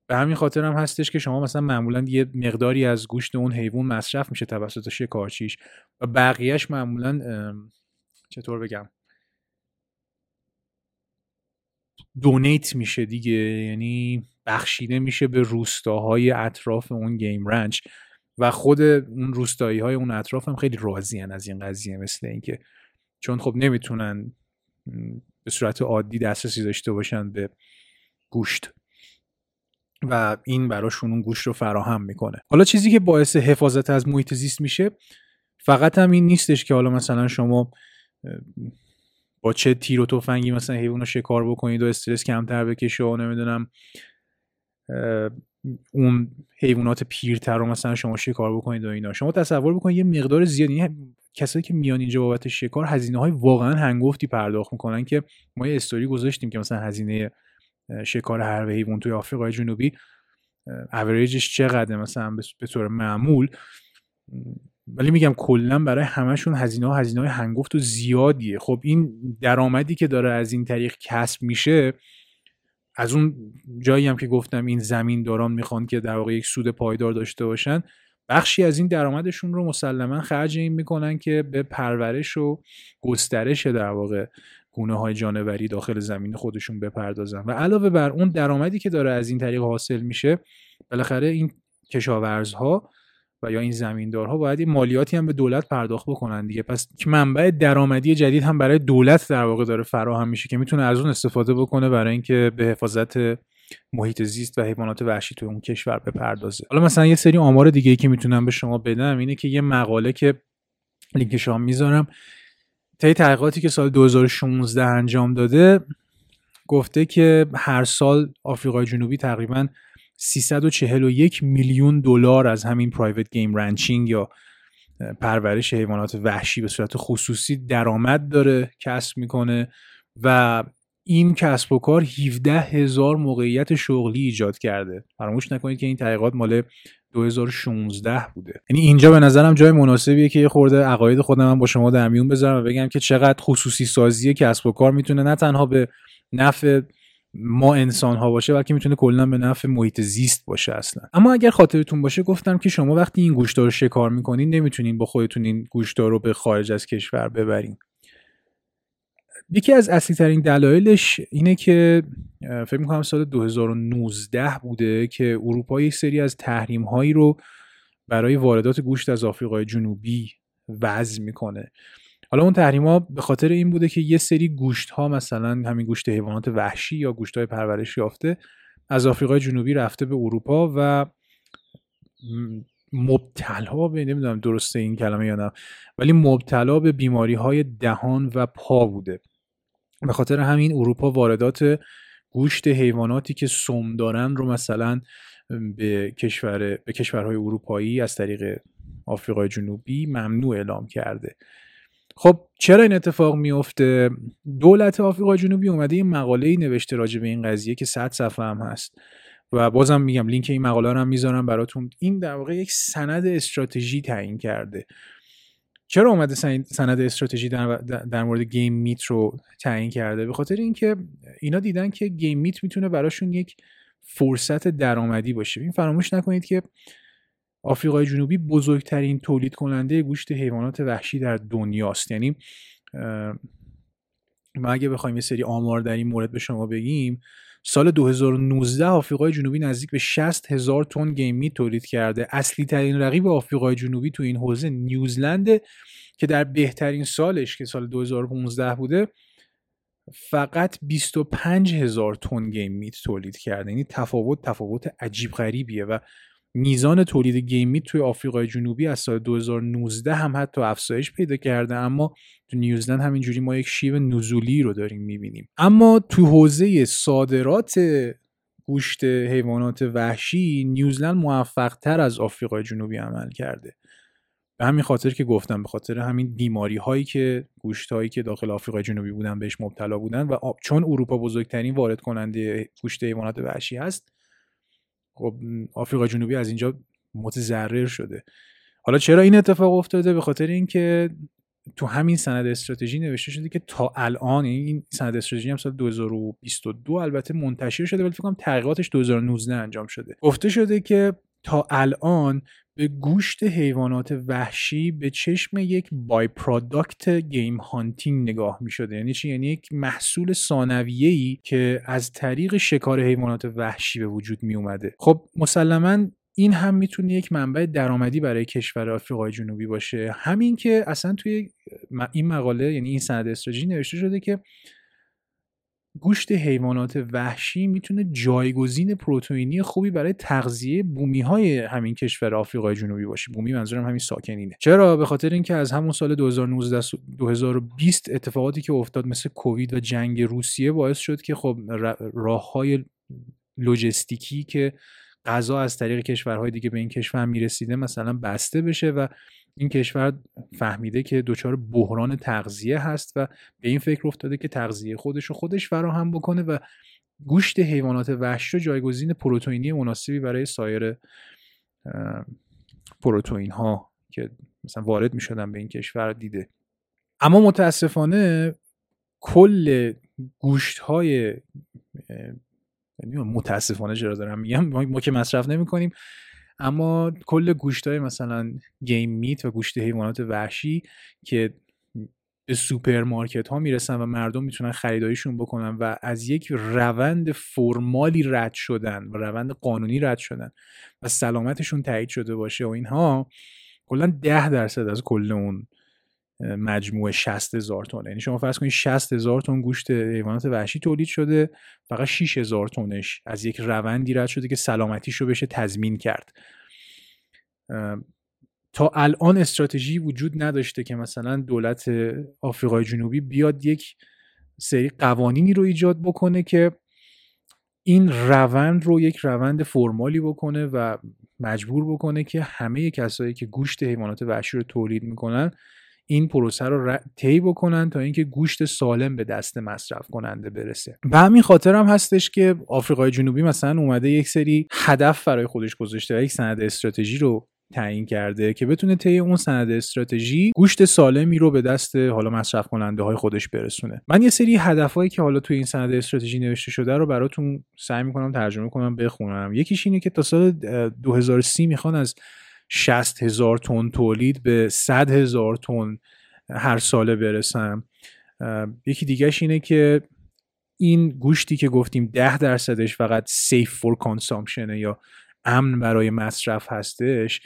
به همین خاطر هم هستش که شما مثلا معمولا یه مقداری از گوشت اون حیوان مصرف میشه توسط شکارچیش و بقیهش معمولا چطور بگم؟ دونیت میشه دیگه. یعنی بخشیده میشه به روستاهای اطراف اون گیم رنچ. و خود اون روستایی های اون اطراف هم خیلی راضی از این قضیه مثل اینکه چون خب نمی‌تونن به صورت عادی دسترسی داشته باشن به گوشت و این براشون اون گوشت رو فراهم می‌کنه. حالا چیزی که باعث حفاظت از محیط زیست میشه فقط هم این نیستش که حالا مثلا شما با چه تیر و تفنگی مثلا حیوان رو شکار بکنید و استرس کمتر بکشه و نمی‌دونم اون حیوانات پیرتر رو مثلا شما شکار بکنید و اینا. شما تصور بکنید یه مقدار زیادی یعنی کسایی که میان اینجا بابت شکار هزینه های واقعا هنگفتی پرداخت می‌کنن که ما یه استوری گذاشتیم که مثلا هزینه شکار هر حیوان توی آفریقای جنوبی اوریجش چقدر مثلا به طور معمول. ولی میگم کلا برای همشون هزینه ها هزینه های هنگفت و زیادیه. خب این درآمدی که داره از این طریق کسب میشه از اون جایی هم که گفتم این زمین داران می‌خوان که در واقع یک سود پایدار داشته باشن بخشی از این درآمدشون رو مسلما خرج این می‌کنن که به پرورش و گسترش در واقع گونه های جانوری داخل زمین خودشون بپردازن. و علاوه بر اون درآمدی که داره از این طریق حاصل میشه بالاخره این کشاورزها و یا این زمیندارها باید این مالیاتی هم به دولت پرداخت بکنن دیگه. پس منبع درآمدی جدید هم برای دولت در واقع داره فراهم میشه که می‌تونه از اون استفاده بکنه برای اینکه به حفاظت محیط زیست و حیوانات وحشی تو اون کشور بپردازه. حالا مثلا یه سری آمار دیگه ای که می‌تونم به شما بدم اینه که یه مقاله که لینکش هم می‌ذارم. طی تحقیقاتی که سال 2016 انجام داده گفته که هر سال آفریقای جنوبی تقریبا 341 میلیون دلار از همین private game ranching یا پرورش حیوانات وحشی به صورت خصوصی درآمد داره کسب می‌کنه و این کسب و کار 17 هزار موقعیت شغلی ایجاد کرده. فراموش نکنید که این تحقیقات مال 2016 بوده. یعنی اینجا به نظرم جای مناسبیه که یه خورده عقاید خودم با شما در میون بذارم و بگم که چقدر خصوصی سازی کسب و کار می‌تونه نه تنها به نفع ما انسان ها باشه بلکه می‌تونه کلا به نفع محیط زیست باشه اصلا. اما اگر خاطرتون باشه گفتم که شما وقتی این گوشت رو شکار می‌کنین نمی‌تونین با خودتون این گوشت رو به خارج از کشور ببرین. یکی از اصلی ترین دلایلش اینه که فکر می‌کنم سال 2019 بوده که اروپا یک سری از تحریم هایی رو برای واردات گوشت از آفریقای جنوبی وضع می‌کنه. حالا اون تحریما به خاطر این بوده که یه سری گوشت ها مثلا همین گوشت حیوانات وحشی یا گوشت های پرورش یافته از آفریقای جنوبی رفته به اروپا و مبتلا به نمی‌دونم درسته این کلمه یا نه ولی مبتلا به بیماری های دهان و پا بوده. به خاطر همین اروپا واردات گوشت حیواناتی که سم دارن رو مثلا به کشور به کشورهای اروپایی از طریق آفریقای جنوبی ممنوع اعلام کرده. خب چرا این اتفاق میفته دولت آفریقای جنوبی اومده یه مقاله ای نوشته راجع به این قضیه که 100 صفحه هم هست. و بازم میگم لینک این مقاله رو هم می‌ذارم براتون. این در واقع یک سند استراتژی تعیین کرده. چرا اومده سند استراتژی در, در مورد گیم میت رو تعیین کرده؟ به خاطر اینکه اینا دیدن که گیم میت می‌تونه براشون یک فرصت درآمدی باشه. این فراموش نکنید که آفریقای جنوبی بزرگترین تولید کننده گوشت حیوانات وحشی در دنیاست. یعنی ما اگه بخوایم یه سری آمار در این مورد به شما بگیم سال 2019 آفریقای جنوبی نزدیک به 60 هزار تن گیم میت تولید کرده. اصلی ترین رقیب آفریقای جنوبی تو این حوزه نیوزلند که در بهترین سالش که سال 2015 بوده فقط 25 هزار تن گیم میت تولید کرده. یعنی تفاوت تفاوت عجیب غریبیه و میزان تولید گیم میت توی آفریقای جنوبی از سال 2019 هم حتی افزایش پیدا کرده اما تو نیوزلند همینجوری ما یک شیب نزولی رو داریم می‌بینیم. اما تو حوزه صادرات گوشت حیوانات وحشی نیوزلند موفق تر از آفریقای جنوبی عمل کرده. به همین خاطر که گفتم به خاطر همین بیماری هایی که گوشت هایی که داخل آفریقای جنوبی بودن بهش مبتلا بودن و چون اروپا بزرگترین وارد کننده گوشت حیوانات وحشی هست خب آفریقای جنوبی از اینجا متضرر شده. حالا چرا این اتفاق افتاده؟ به خاطر اینکه تو همین سند استراتژی نوشته شده که تا الان یعنی این سند استراتژی هم سال 2022 البته منتشر شده ولی فکر کنم تحقیقاتش 2019 انجام شده. گفته شده که تا الان به گوشت حیوانات وحشی به چشم یک by-product game hunting نگاه می شده یعنی چی؟ یعنی یک محصول ثانویه‌ای که از طریق شکار حیوانات وحشی به وجود می اومده خب مسلما این هم می‌تونه یک منبع درآمدی برای کشور آفریقای جنوبی باشه. همین که اصلا توی این مقاله یعنی این سند استراتژی نوشته شده که گوشت حیوانات وحشی می‌تونه جایگزین پروتئینی خوبی برای تغذیه بومی های همین کشور آفریقای جنوبی باشه. بومی منظورم همین ساکنینه. چرا؟ به خاطر اینکه از همون سال 2019 2020 اتفاقاتی که افتاد مثل کووید و جنگ روسیه باعث شد که خب راه های لوجستیکی که غذا از طریق کشورهای دیگه به این کشور می‌رسیده مثلا بسته بشه و این کشور فهمیده که دچار بحران تغذیه هست و به این فکر افتاده که تغذیه خودش رو خودش فراهم بکنه و گوشت حیوانات وحشی رو جایگزین پروتئینی مناسبی برای سایر پروتئین ها که مثلا وارد می شدن به این کشور دیده. اما متاسفانه کل گوشت های متاسفانه چرا دارم میگم ما که مصرف نمی کنیم اما کل گوشت های مثلا game meat و گوشت حیوانات وحشی که به سوپرمارکت ها می‌رسن و مردم می‌تونن خریداریشون بکنن و از یک روند formal ی رد شدن و روند قانونی رد شدن و سلامتشون تایید شده باشه و اینها کلا ده درصد از کل اون مجموع 60 هزار تن. یعنی شما فرض کنید 60 هزار تن گوشت حیوانات وحشی تولید شده فقط 6 هزار تنش از یک روندی رد شده که سلامتیش رو بشه تضمین کرد. تا الان استراتژی وجود نداشته که مثلا دولت آفریقای جنوبی بیاد یک سری قوانینی رو ایجاد بکنه که این روند رو یک روند فرمالی بکنه و مجبور بکنه که همه کسایی که گوشت حیوانات وحشی رو تولید می‌کنن این پروسه رو طی بکنن تا اینکه گوشت سالم به دست مصرف کننده برسه. به همین خاطر هم هستش که آفریقای جنوبی مثلا اومده یک سری هدف برای خودش گذاشته و یک سند استراتژی رو تعیین کرده که بتونه طی اون سند استراتژی گوشت سالمی رو به دست حالا مصرف کننده های خودش برسونه. من یه سری هدفهایی که حالا توی این سند استراتژی نوشته شده رو براتون سعی می‌کنم ترجمه کنم بخونم. یکیش اینه که تا سال 2030 می‌خوان از 60 هزار تن تولید به 100 هزار تن هر ساله برسم. یکی دیگهش اینه که این گوشتی که گفتیم 10 درصدش فقط سیف فور کانسامشنه یا امن برای مصرف هستش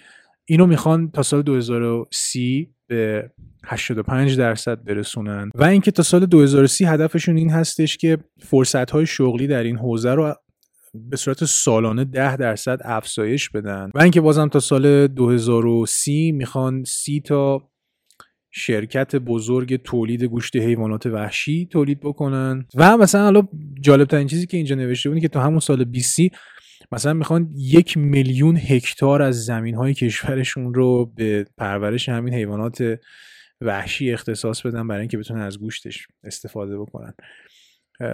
اینو می‌خوان تا سال 2030 به 85 درصد برسونن. و اینکه تا سال 2030 هدفشون این هستش که فرصت های شغلی در این حوزه رو به صورت سالانه 10 درصد افزایش بدن. و اینکه بازم تا سال 2030 می‌خوان سی تا شرکت بزرگ تولید گوشت حیوانات وحشی تولید بکنن. و مثلا حالا جالب ترین چیزی که اینجا نوشته بودی که تا همون سال 20 مثلا می‌خوان یک میلیون هکتار از زمین های کشورشون رو به پرورش همین حیوانات وحشی اختصاص بدن برای اینکه بتونن از گوشتش استفاده بکنن.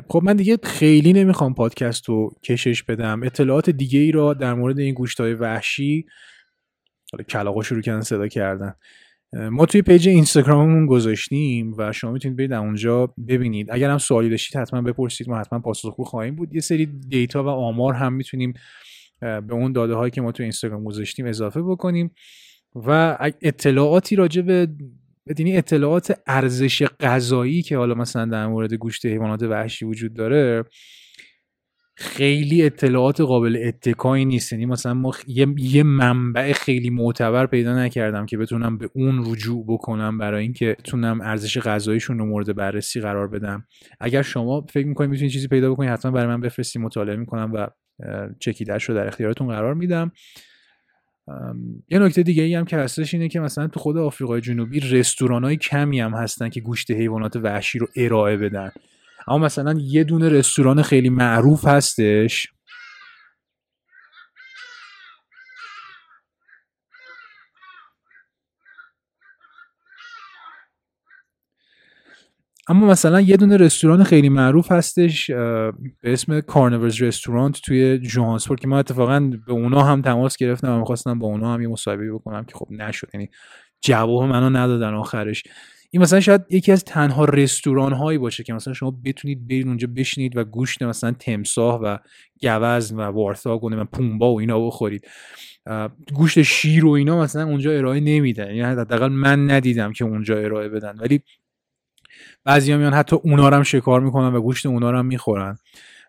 خب من دیگه خیلی نمی‌خوام پادکست رو کشش بدم. اطلاعات دیگه ای را در مورد این گوشت های وحشی حالا کلاقا شروع کردن صدا کردن. ما توی page اینستاگراممون گذاشتیم و شما می‌تونید برید اونجا ببینید. اگر هم سوالی داشتید حتما بپرسید. ما حتما پاسخگو خواهیم بود. یه سری data و آمار هم می‌تونیم به اون داده هایی که ما توی اینستاگرام گذاشتیم اضافه بکنیم. و اطلاعاتی راجع به بدینی اطلاعات ارزش غذایی که حالا مثلا در مورد گوشت حیوانات وحشی وجود داره خیلی اطلاعات قابل اتکایی نیست. یعنی مثلا ما یه،, یه منبع خیلی معتبر پیدا نکردم که بتونم به اون رجوع بکنم برای اینکه بتونم ارزش غذاییشون رو مورد بررسی قرار بدم. اگر شما فکر می‌کنید می‌تونید چیزی پیدا بکنید حتما برای من بفرستی مطالعه می‌کنم و چکیدهش رو در اختیارتون قرار میدم. یه نکته دیگه ای هم که هستش اینه که مثلا تو خود آفریقای جنوبی رستوران های کمی هم هستن که گوشت حیوانات وحشی رو ارائه بدن. اما مثلا یه دونه رستوران خیلی معروف هستش. اما مثلا یه دونه رستوران خیلی معروف هستش به اسم کارنورز رستورانت توی جوهانسبورگ که ما اتفاقا به اونا هم تماس گرفتم و می‌خواستم با اونا هم یه مصاحبه بکنم که خب نشد یعنی جواب منو ندادن آخرش. این مثلا شاید یکی از تنها رستوران هایی باشه که مثلا شما بتونید برید اونجا بشینید و گوشت مثلا تمساه و گوزن و وارثاگ و پومبا و اینا بخورید. گوشت شیر و اینا مثلا اونجا ارائه نمیدن یعنی حداقل من ندیدم که اونجا ارائه بدن. ولی بعضی میان حتی اونا هم شکار می‌کنن و گوشت اونا هم می‌خورن.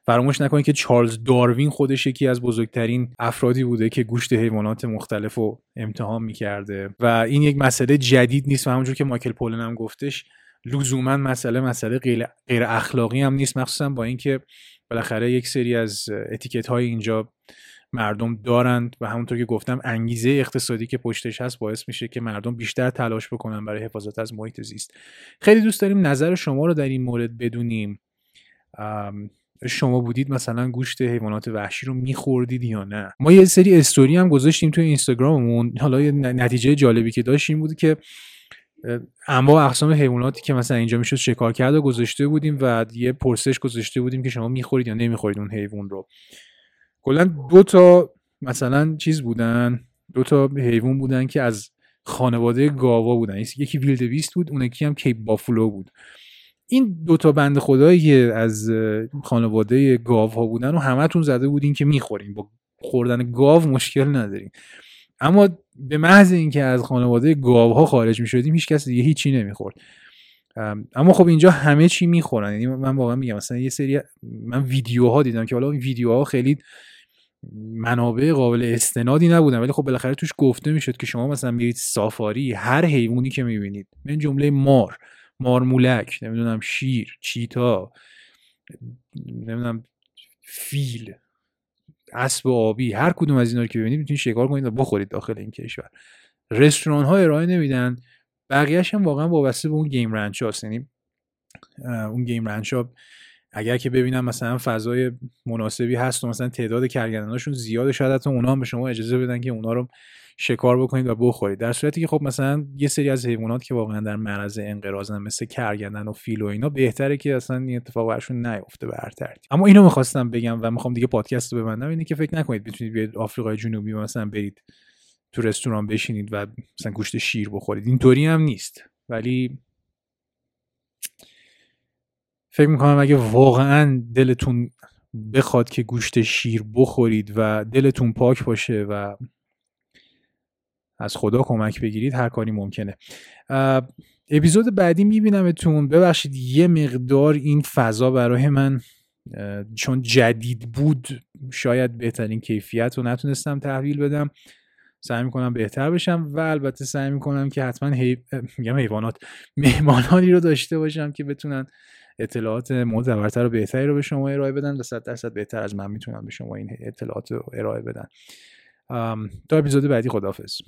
فراموش نکنید که چارلز داروین خودش یکی از بزرگترین افرادی بوده که گوشت حیوانات مختلف رو امتحان می‌کرده. و این یک مسئله جدید نیست و همونجور که مایکل پولن هم گفتش لزوما مسئله مسئله غیر اخلاقی هم نیست مخصوصا با اینکه بالاخره یک سری از اتیکت های اینجا مردم دارند و همونطور که گفتم انگیزه اقتصادی که پشتش هست باعث میشه که مردم بیشتر تلاش بکنن برای حفاظت از محیط زیست. خیلی دوست داریم نظر شما رو در این مورد بدونیم. شما بودید مثلا گوشت حیوانات وحشی رو میخوردید یا نه؟ ما یه سری استوری هم گذاشتیم توی اینستاگراممون. حالا یه نتیجه جالبی که داشتیم بود که اما اقسام حیواناتی که مثلا اینجا می‌شد شکار کرده گذاشته بودیم و یه پرسش گذاشته بودیم که شما می‌خورید یا نمی‌خورید اون حیوان رو. کلا دو تا مثلا چیز بودن دو تا حیوان بودن که از خانواده گاوا بودن. یکی ویلد بیست بود اون یکی هم کیپ بافلو بود. این دوتا بند خدایی که از خانواده گاو ها بودن و همتون زده بودین که می‌خورین با خوردن گاو مشکل نداریم. اما به محض اینکه از خانواده گاو ها خارج می‌شدیم هیچ کس دیگه هیچی نمی‌خورد. اما خب اینجا همه چی می‌خورن. یعنی من واقعا میگم مثلا یه سری من ویدیوها دیدم که حالا ویدیوها خیلی منابع قابل استنادی نبودن ولی خب بالاخره توش گفته می‌شد که شما مثلا میرید سافاری هر حیوانی که می‌بینید من جمله مار مارمولک نمی‌دونم شیر چیتا نمی‌دونم فیل اسب آبی هر کدوم از اینا رو که ببینید می‌تونید شکار کنید و بخورید داخل این کشور. رستوران ها ارائه نمیدن. بقیهش هم واقعا وابسته به اون game ranch هاست یعنی اون game ranch ها اگر که ببینم مثلا فضای مناسبی هست و مثلا تعداد کرگدناشون زیاده شاید حتی اونا هم به شما اجازه بدن که اونا رو شکار بکنید و بخورید. در صورتی که خب مثلا یه سری از حیوانات که واقعا در معرض انقراضن مثل کرگدن و فیل و اینا بهتره که اصلا این اتفاق برشون نیفته به هر ترتیب اما اینو می‌خواستم بگم و می‌خوام دیگه پادکست رو ببندم اینه که فکر نکنید بتونید بیاید آفریقای جنوبی مثلا برید تو رستوران بشینید و مثلا گوشت شیر بخورید. اینطوری هم نیست. ولی فکر می‌کنم اگه واقعا دلتون بخواد که گوشت شیر بخورید و دلتون پاک باشه و از خدا کمک بگیرید هر کاری ممکنه. اپیزود بعدی میبینمتون. ببخشید یه مقدار این فضا برای من چون جدید بود شاید بهترین کیفیت رو نتونستم تحویل بدم. سعی می‌کنم بهتر بشم و البته سعی می‌کنم که حتما هی... میگم حیوانات مهمانانی رو داشته باشم که بتونن اطلاعات معتبرتر و بهتری رو به شما ارائه بدن و صد درصد بهتر از من می‌تونم به شما این اطلاعات رو ارائه بدن. تا اپیزود بعدی خداحافظ.